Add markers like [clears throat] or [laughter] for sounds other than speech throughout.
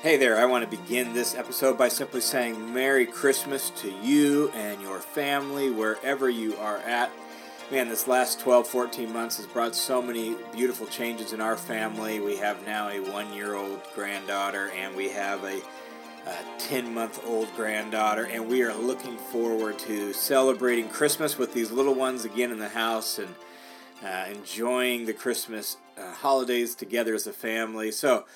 Hey there, I want to begin this episode by simply saying Merry Christmas to you and your family wherever you are at. Man, this last 12, 14 months has brought so many beautiful changes in our family. We have now a one year old granddaughter and we have a 10 month old granddaughter, and we are looking forward to celebrating Christmas with these little ones again in the house and uh, enjoying the Christmas uh, holidays together as a family. So,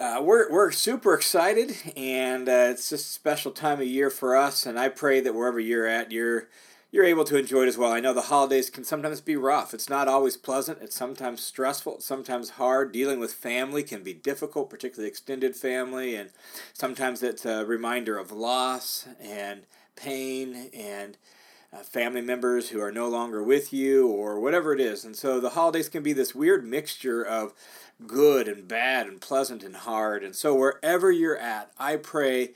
uh, we're, we're super excited, and uh, it's just a special time of year for us. And I pray that wherever you're at, you're you're able to enjoy it as well. I know the holidays can sometimes be rough. It's not always pleasant. It's sometimes stressful. It's sometimes hard. Dealing with family can be difficult, particularly extended family, and sometimes it's a reminder of loss and pain and uh, family members who are no longer with you or whatever it is. And so the holidays can be this weird mixture of good and bad and pleasant and hard. And so wherever you're at, I pray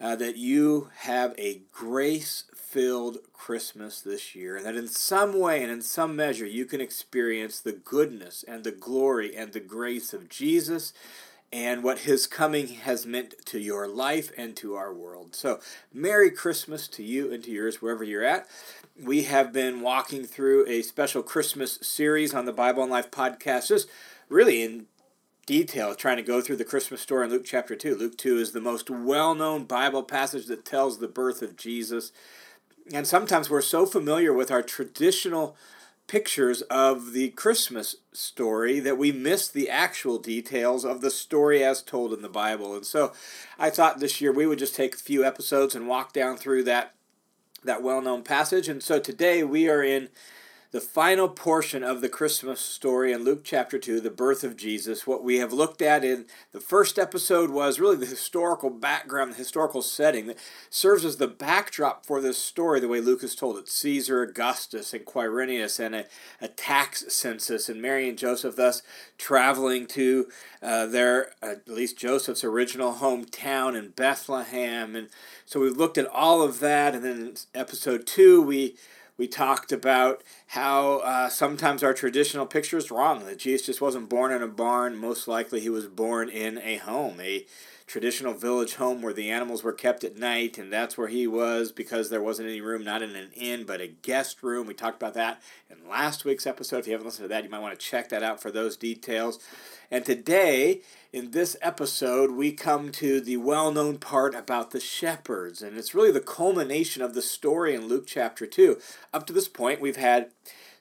uh, that you have a grace filled Christmas this year, and that in some way and in some measure you can experience the goodness and the glory and the grace of Jesus and what his coming has meant to your life and to our world. So, Merry Christmas to you and to yours wherever you're at. We have been walking through a special Christmas series on the Bible and Life podcast, just really in detail, trying to go through the Christmas story in Luke chapter 2. Luke 2 is the most well known Bible passage that tells the birth of Jesus. And sometimes we're so familiar with our traditional pictures of the Christmas story that we miss the actual details of the story as told in the Bible. And so I thought this year we would just take a few episodes and walk down through that that well-known passage. And so today we are in the final portion of the Christmas story in Luke chapter 2, the birth of Jesus. What we have looked at in the first episode was really the historical background, the historical setting that serves as the backdrop for this story, the way Luke has told it. Caesar Augustus and Quirinius and a, a tax census, and Mary and Joseph thus traveling to uh, their, at least Joseph's original hometown in Bethlehem. And so we've looked at all of that, and then in episode 2, we we talked about how uh, sometimes our traditional picture is wrong, that Jesus just wasn't born in a barn. Most likely, he was born in a home, a traditional village home where the animals were kept at night, and that's where he was because there wasn't any room, not in an inn, but a guest room. We talked about that in last week's episode. If you haven't listened to that, you might want to check that out for those details. And today, in this episode, we come to the well known part about the shepherds. And it's really the culmination of the story in Luke chapter 2. Up to this point, we've had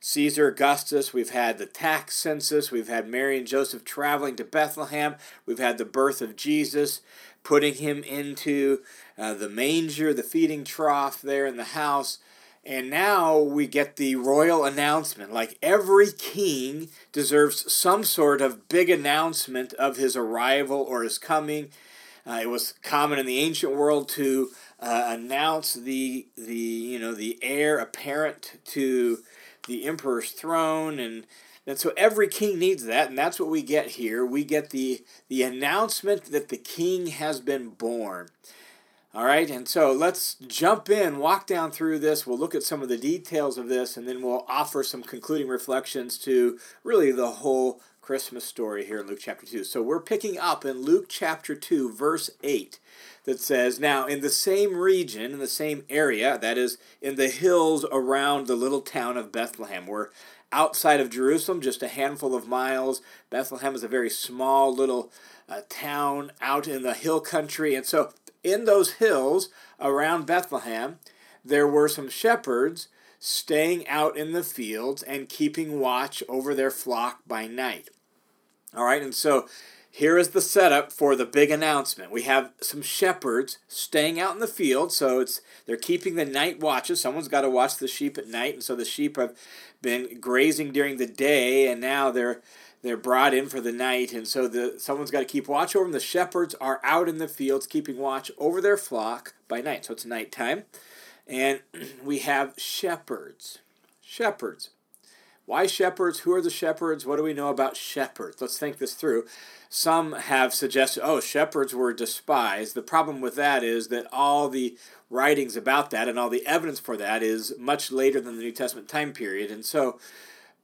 Caesar Augustus, we've had the tax census, we've had Mary and Joseph traveling to Bethlehem, we've had the birth of Jesus, putting him into uh, the manger, the feeding trough there in the house. And now we get the royal announcement. Like every king deserves some sort of big announcement of his arrival or his coming. Uh, it was common in the ancient world to uh, announce the the you know the heir apparent to the emperor's throne and and so every king needs that and that's what we get here we get the the announcement that the king has been born all right, and so let's jump in, walk down through this. We'll look at some of the details of this, and then we'll offer some concluding reflections to really the whole Christmas story here in Luke chapter 2. So we're picking up in Luke chapter 2, verse 8, that says, Now in the same region, in the same area, that is, in the hills around the little town of Bethlehem, we're outside of Jerusalem, just a handful of miles. Bethlehem is a very small little uh, town out in the hill country, and so in those hills around Bethlehem, there were some shepherds staying out in the fields and keeping watch over their flock by night. All right, and so here is the setup for the big announcement. We have some shepherds staying out in the field, so it's they're keeping the night watches. Someone's got to watch the sheep at night, and so the sheep have been grazing during the day, and now they're they're brought in for the night, and so the someone's got to keep watch over them. The shepherds are out in the fields keeping watch over their flock by night, so it's nighttime, and [clears throat] we have shepherds. Shepherds. Why shepherds? Who are the shepherds? What do we know about shepherds? Let's think this through. Some have suggested, oh, shepherds were despised. The problem with that is that all the writings about that and all the evidence for that is much later than the New Testament time period. And so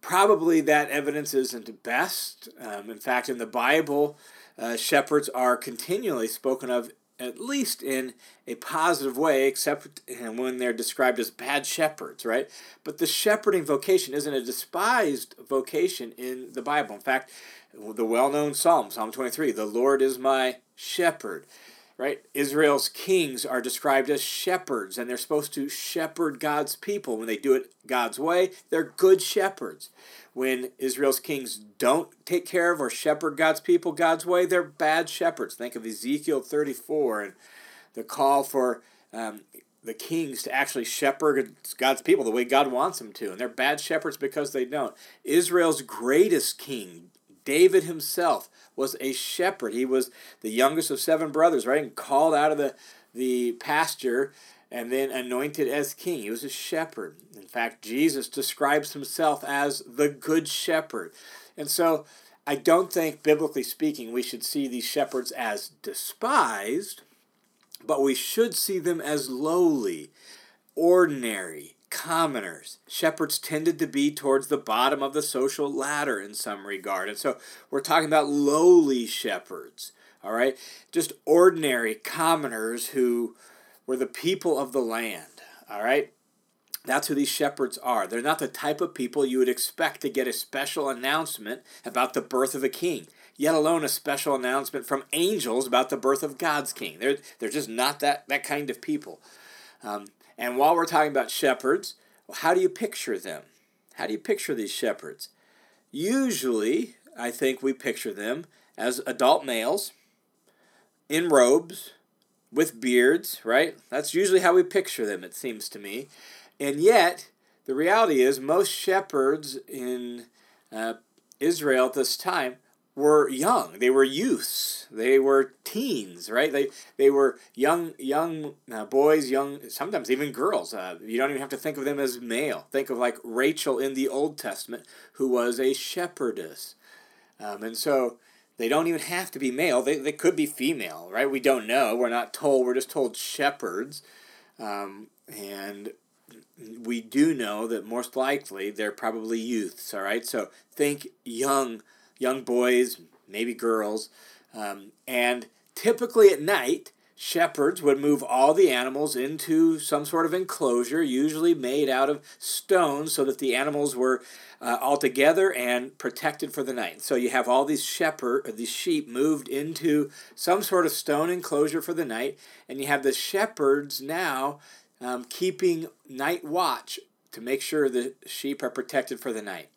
Probably that evidence isn't best. Um, in fact, in the Bible, uh, shepherds are continually spoken of at least in a positive way, except when they're described as bad shepherds, right? But the shepherding vocation isn't a despised vocation in the Bible. In fact, the well known Psalm, Psalm 23, the Lord is my shepherd, right? Israel's kings are described as shepherds, and they're supposed to shepherd God's people. When they do it God's way, they're good shepherds when Israel's kings don't take care of or shepherd God's people God's way, they're bad shepherds. Think of Ezekiel 34 and the call for um, the kings to actually shepherd God's people the way God wants them to. And they're bad shepherds because they don't. Israel's greatest king, David himself, was a shepherd. He was the youngest of seven brothers, right? And called out of the, the pasture and then anointed as king. He was a shepherd. In fact, Jesus describes himself as the good shepherd. And so I don't think, biblically speaking, we should see these shepherds as despised, but we should see them as lowly, ordinary, commoners. Shepherds tended to be towards the bottom of the social ladder in some regard. And so we're talking about lowly shepherds, all right? Just ordinary commoners who were the people of the land. All right? That's who these shepherds are. They're not the type of people you would expect to get a special announcement about the birth of a king, yet alone a special announcement from angels about the birth of God's king. They're, they're just not that, that kind of people. Um, and while we're talking about shepherds, how do you picture them? How do you picture these shepherds? Usually, I think we picture them as adult males in robes with beards, right? That's usually how we picture them, it seems to me. And yet, the reality is, most shepherds in uh, Israel at this time were young. They were youths. They were teens, right? They they were young young uh, boys, young sometimes even girls. Uh, you don't even have to think of them as male. Think of like Rachel in the Old Testament, who was a shepherdess, um, and so they don't even have to be male. They, they could be female, right? We don't know. We're not told. We're just told shepherds. Um, and we do know that most likely they're probably youths, all right? So think young, young boys, maybe girls. Um, and typically at night, shepherds would move all the animals into some sort of enclosure, usually made out of stone, so that the animals were uh, all together and protected for the night. So you have all these shepherd, or these sheep moved into some sort of stone enclosure for the night, and you have the shepherds now um, keeping night watch to make sure the sheep are protected for the night.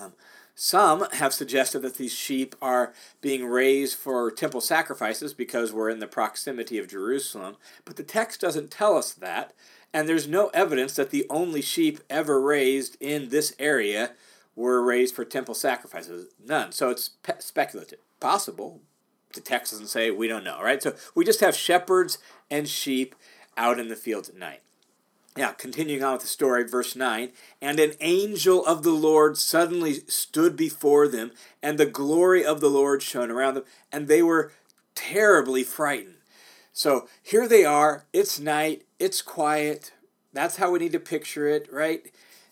Um, some have suggested that these sheep are being raised for temple sacrifices because we're in the proximity of Jerusalem, but the text doesn't tell us that, and there's no evidence that the only sheep ever raised in this area were raised for temple sacrifices. None. So it's pe- speculative. Possible. The text doesn't say, we don't know, right? So we just have shepherds and sheep out in the fields at night. Now, continuing on with the story, verse 9 And an angel of the Lord suddenly stood before them, and the glory of the Lord shone around them, and they were terribly frightened. So here they are. It's night. It's quiet. That's how we need to picture it, right?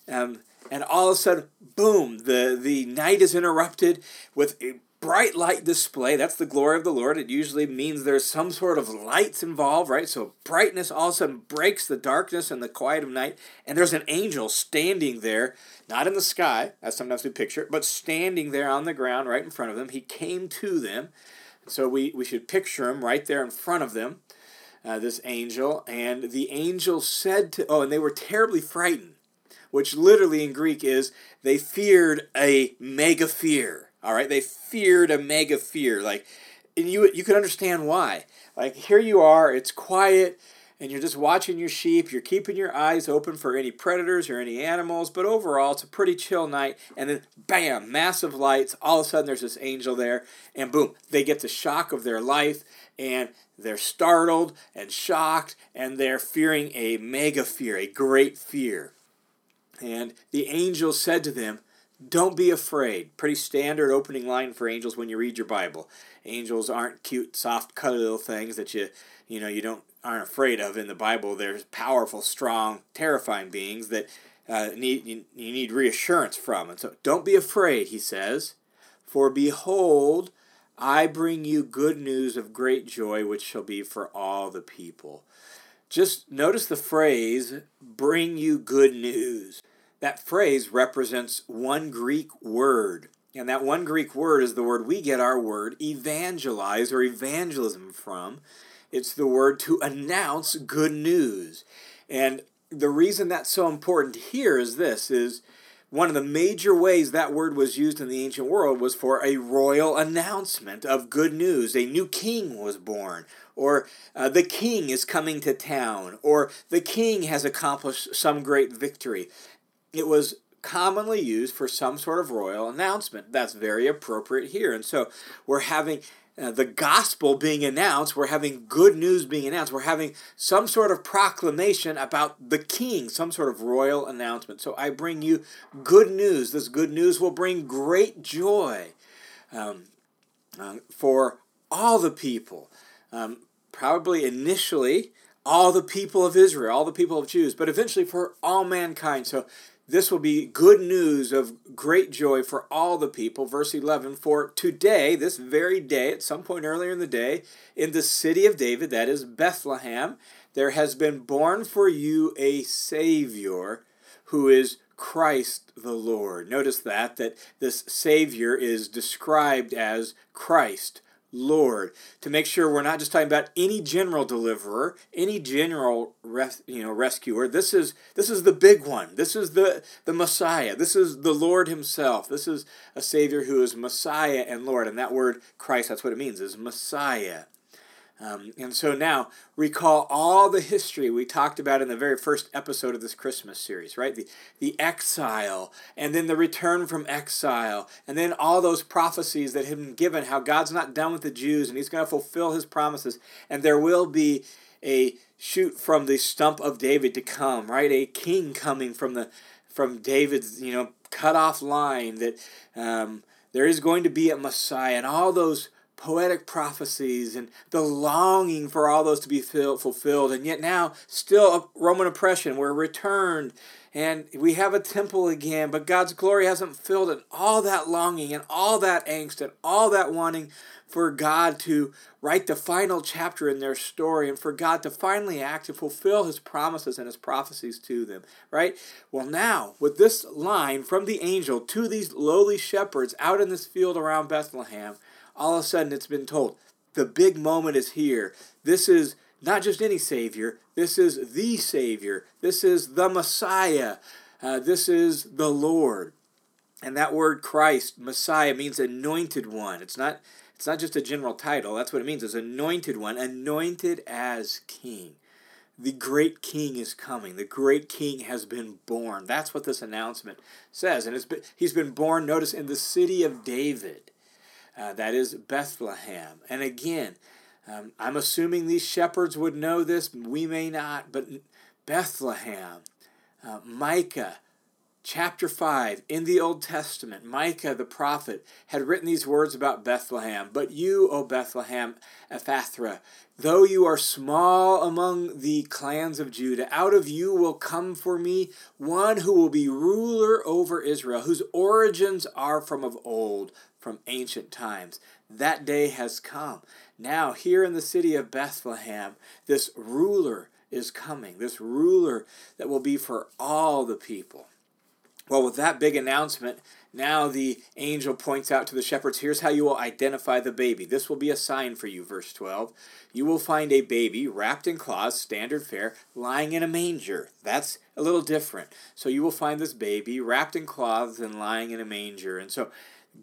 Um, and all of a sudden, boom! the The night is interrupted with bright light display. That's the glory of the Lord. It usually means there's some sort of lights involved, right? So brightness all of a sudden breaks the darkness and the quiet of night. And there's an angel standing there, not in the sky, as sometimes we picture but standing there on the ground right in front of them. He came to them. So we, we should picture him right there in front of them, uh, this angel. And the angel said to, oh, and they were terribly frightened, which literally in Greek is they feared a mega fear all right, they feared a mega fear. Like, and you you can understand why. Like here you are, it's quiet, and you're just watching your sheep. You're keeping your eyes open for any predators or any animals. But overall, it's a pretty chill night. And then, bam, massive lights. All of a sudden, there's this angel there, and boom, they get the shock of their life, and they're startled and shocked, and they're fearing a mega fear, a great fear. And the angel said to them, don't be afraid. Pretty standard opening line for angels when you read your Bible. Angels aren't cute, soft, cuddly little things that you, you know, you don't aren't afraid of in the Bible. They're powerful, strong, terrifying beings that uh, need you, you need reassurance from. And so, don't be afraid, he says, for behold, I bring you good news of great joy, which shall be for all the people. Just notice the phrase, bring you good news. That phrase represents one Greek word. And that one Greek word is the word we get our word evangelize or evangelism from. It's the word to announce good news. And the reason that's so important here is this is one of the major ways that word was used in the ancient world was for a royal announcement of good news. A new king was born, or uh, the king is coming to town, or the king has accomplished some great victory. It was commonly used for some sort of royal announcement. That's very appropriate here. And so we're having uh, the gospel being announced, we're having good news being announced, we're having some sort of proclamation about the king, some sort of royal announcement. So I bring you good news. This good news will bring great joy um, uh, for all the people. Um, probably initially, all the people of Israel, all the people of Jews, but eventually for all mankind. So this will be good news of great joy for all the people. Verse 11 For today, this very day, at some point earlier in the day, in the city of David, that is Bethlehem, there has been born for you a Savior who is Christ the Lord. Notice that, that this Savior is described as Christ Lord, to make sure we're not just talking about any general deliverer, any general res, you know rescuer. This is this is the big one. This is the the Messiah. This is the Lord Himself. This is a Savior who is Messiah and Lord. And that word Christ, that's what it means, is Messiah. Um, and so now recall all the history we talked about in the very first episode of this Christmas series, right? The, the exile, and then the return from exile, and then all those prophecies that had been given how God's not done with the Jews and He's going to fulfill His promises, and there will be a shoot from the stump of David to come, right? A king coming from the from David's you know cut off line that um, there is going to be a Messiah, and all those poetic prophecies and the longing for all those to be fulfilled. And yet now, still Roman oppression. We're returned and we have a temple again, but God's glory hasn't filled it. All that longing and all that angst and all that wanting for God to write the final chapter in their story and for God to finally act and fulfill his promises and his prophecies to them, right? Well, now, with this line from the angel to these lowly shepherds out in this field around Bethlehem, all of a sudden it's been told the big moment is here. This is not just any Savior, this is the Savior, this is the Messiah, uh, this is the Lord. And that word Christ, Messiah, means anointed one. It's not, it's not just a general title, that's what it means, It's anointed one, anointed as king. The great king is coming. The great king has been born. That's what this announcement says. And it's been, he's been born, notice, in the city of David. Uh, that is Bethlehem. And again, um, I'm assuming these shepherds would know this. We may not, but Bethlehem, uh, Micah, chapter 5 in the Old Testament, Micah the prophet had written these words about Bethlehem. But you, O Bethlehem Ephrathah, though you are small among the clans of Judah, out of you will come for me one who will be ruler over Israel, whose origins are from of old, from ancient times. That day has come. Now, here in the city of Bethlehem, this ruler is coming, this ruler that will be for all the people. Well, with that big announcement, now the angel points out to the shepherds here's how you will identify the baby. This will be a sign for you, verse 12. You will find a baby wrapped in cloths, standard fare, lying in a manger. That's a little different. So you will find this baby wrapped in cloths and lying in a manger. And so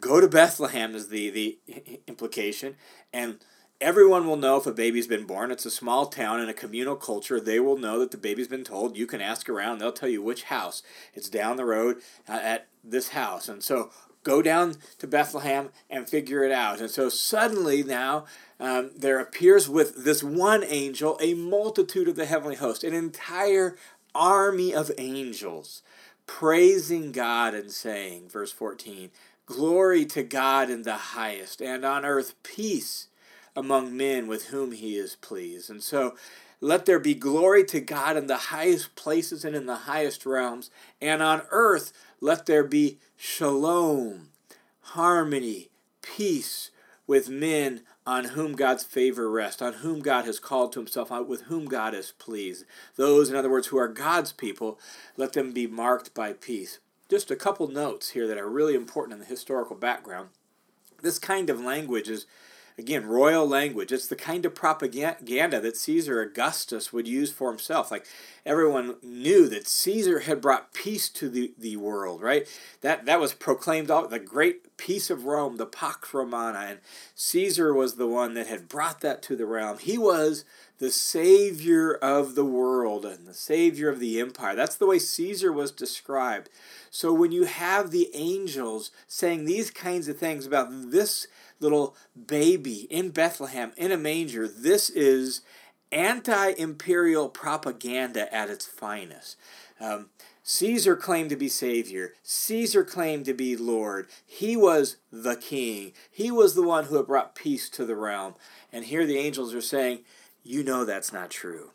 go to Bethlehem is the, the implication. And everyone will know if a baby's been born. It's a small town in a communal culture. They will know that the baby's been told. You can ask around. They'll tell you which house. It's down the road uh, at this house. And so go down to Bethlehem and figure it out. And so suddenly now um, there appears with this one angel a multitude of the heavenly host, an entire army of angels praising God and saying, verse 14, Glory to God in the highest, and on earth peace among men with whom he is pleased. And so let there be glory to God in the highest places and in the highest realms, and on earth let there be shalom, harmony, peace, with men on whom God's favor rests, on whom God has called to himself, with whom God is pleased. Those, in other words, who are God's people, let them be marked by peace. Just a couple notes here that are really important in the historical background. This kind of language is Again, royal language. It's the kind of propaganda that Caesar Augustus would use for himself. Like everyone knew that Caesar had brought peace to the, the world, right? That that was proclaimed all the great peace of Rome, the Pax Romana, and Caesar was the one that had brought that to the realm. He was the savior of the world and the savior of the empire. That's the way Caesar was described. So when you have the angels saying these kinds of things about this little baby in Bethlehem in a manger. This is anti imperial propaganda at its finest. Um, Caesar claimed to be Savior. Caesar claimed to be Lord. He was the king. He was the one who had brought peace to the realm. And here the angels are saying, You know that's not true,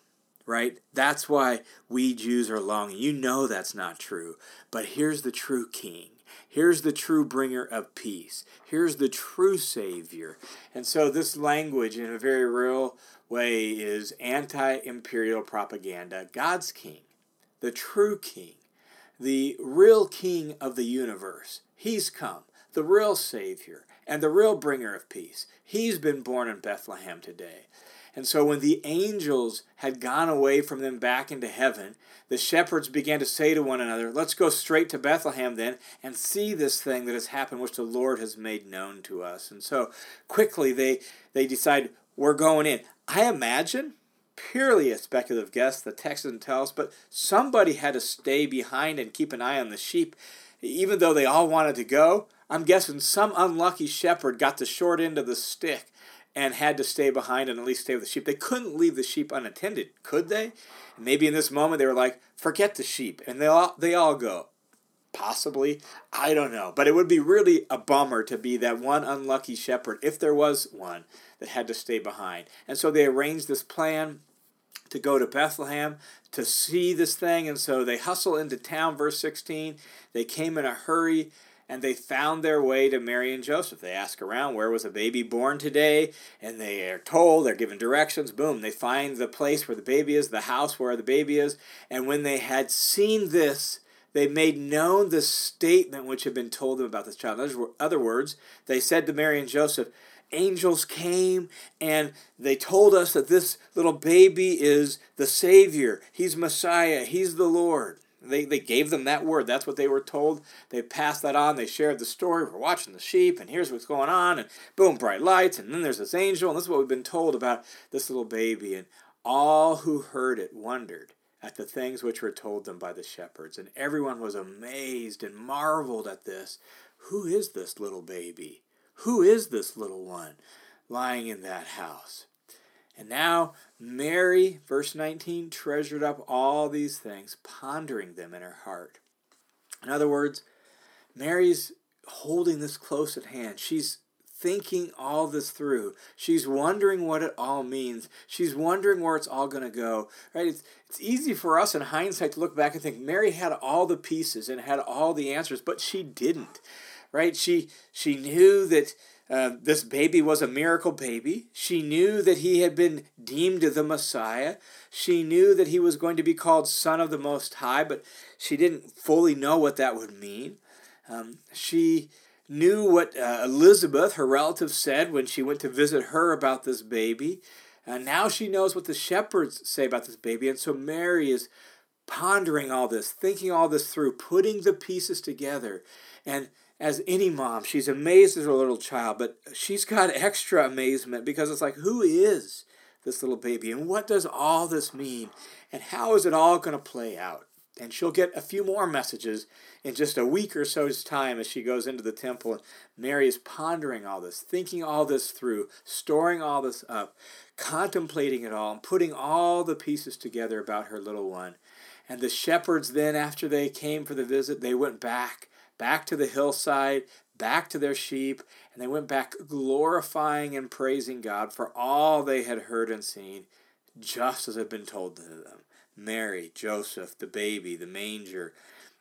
right? That's why we Jews are longing. You know that's not true. But here's the true king. Here's the true bringer of peace. Here's the true Savior. And so, this language, in a very real way, is anti imperial propaganda. God's king, the true king, the real king of the universe. He's come, the real Savior, and the real bringer of peace. He's been born in Bethlehem today. And so when the angels had gone away from them back into heaven, the shepherds began to say to one another, Let's go straight to Bethlehem then and see this thing that has happened, which the Lord has made known to us. And so quickly they, they decide, We're going in. I imagine, purely a speculative guess, the text doesn't tell us, but somebody had to stay behind and keep an eye on the sheep. Even though they all wanted to go, I'm guessing some unlucky shepherd got the short end of the stick and had to stay behind and at least stay with the sheep. They couldn't leave the sheep unattended, could they? maybe in this moment they were like, forget the sheep, and they all they all go. Possibly, I don't know, but it would be really a bummer to be that one unlucky shepherd, if there was one, that had to stay behind. And so they arranged this plan to go to Bethlehem to see this thing, and so they hustle into town. Verse sixteen, they came in a hurry and they found their way to Mary and Joseph. They ask around, where was a baby born today? And they are told, they're given directions. Boom, they find the place where the baby is, the house where the baby is. And when they had seen this, they made known the statement which had been told them about this child. In other words, they said to Mary and Joseph, angels came and they told us that this little baby is the Savior. He's Messiah. He's the Lord. They, they gave them that word. That's what they were told. They passed that on. They shared the story. We're watching the sheep, and here's what's going on. And boom, bright lights. And then there's this angel. And this is what we've been told about this little baby. And all who heard it wondered at the things which were told them by the shepherds. And everyone was amazed and marveled at this. Who is this little baby? Who is this little one lying in that house? And now Mary, verse 19, treasured up all these things, pondering them in her heart. In other words, Mary's holding this close at hand. She's thinking all this through. She's wondering what it all means. She's wondering where it's all going to go. Right? It's it's easy for us in hindsight to look back and think Mary had all the pieces and had all the answers, but she didn't. Right? She she knew that uh, this baby was a miracle baby. She knew that he had been deemed the Messiah. She knew that he was going to be called Son of the Most High, but she didn't fully know what that would mean. Um, she knew what uh, Elizabeth, her relative, said when she went to visit her about this baby. And now she knows what the shepherds say about this baby. And so Mary is pondering all this, thinking all this through, putting the pieces together. And as any mom, she's amazed as her little child, but she's got [laughs] extra amazement because it's like, who is this little baby? And what does all this mean? And how is it all going to play out? And she'll get a few more messages in just a week or so's time as she goes into the temple. And Mary is pondering all this, thinking all this through, storing all this up, contemplating it all, and putting all the pieces together about her little one. And the shepherds then, after they came for the visit, they went back back to the hillside, back to their sheep, and they went back glorifying and praising God for all they had heard and seen, just as had been told to them. Mary, Joseph, the baby, the manger.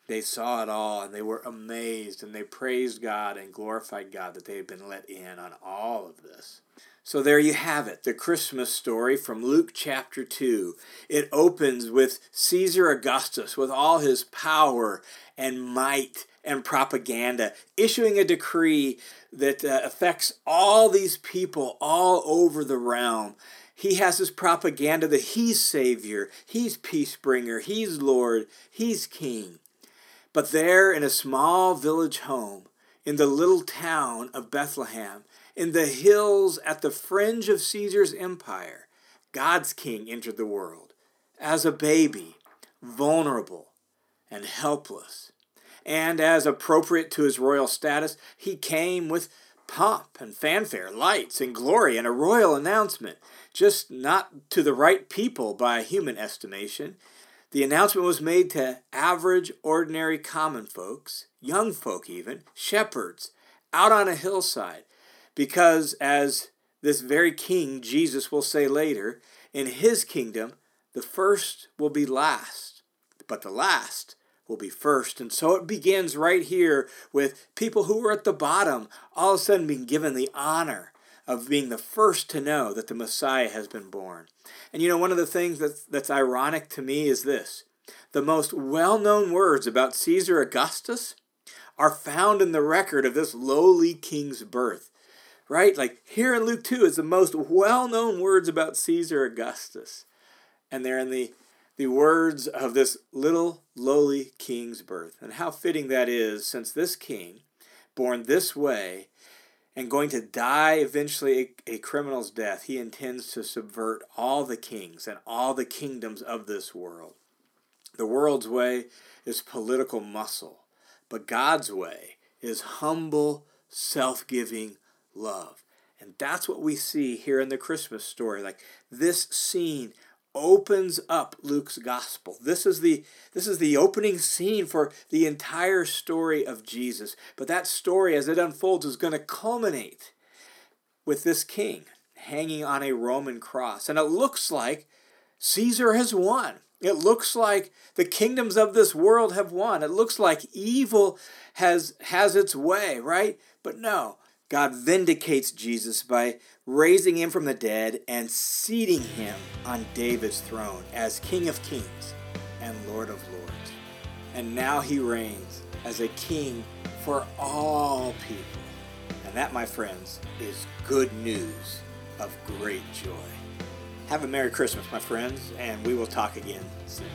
they saw it all and they were amazed and they praised God and glorified God that they had been let in on all of this. So there you have it, the Christmas story from Luke chapter 2. It opens with Caesar Augustus with all his power and might and propaganda, issuing a decree that uh, affects all these people all over the realm. He has his propaganda that he's Savior, he's peace bringer, he's Lord, he's King. But there in a small village home, in the little town of Bethlehem, in the hills at the fringe of Caesar's empire, God's King entered the world as a baby, vulnerable and helpless. And as appropriate to his royal status, he came with pomp and fanfare, lights and glory, and a royal announcement, just not to the right people by human estimation. The announcement was made to average, ordinary, common folks, young folk even, shepherds, out on a hillside, because as this very king, Jesus will say later, in his kingdom, the first will be last, but the last will be first. And so it begins right here with people who were at the bottom all of a sudden being given the honor of being the first to know that the Messiah has been born. And you know, one of the things that's, that's ironic to me is this the most well known words about Caesar Augustus are found in the record of this lowly king's birth. Right? Like here in Luke 2 is the most well known words about Caesar Augustus. And they're in the the words of this little lowly king's birth. And how fitting that is, since this king, born this way, and going to die eventually a, a, criminal's death, he intends to subvert all the kings and all the kingdoms of this world. The world's way is political muscle, but God's way is humble, self giving love. And that's what we see here in the Christmas story. Like this scene opens up Luke's gospel. This is the this is the opening scene for the entire story of Jesus. But that story as it unfolds is going to culminate with this king hanging on a Roman cross. And it looks like Caesar has won. It looks like the kingdoms of this world have won. It looks like evil has has its way, right? But no, God vindicates Jesus by raising him from the dead and seating him on David's throne as King of Kings and Lord of Lords. And now he reigns as a king for all people. And that, my friends, is good news of great joy. Have a Merry Christmas, my friends, and we will talk again soon.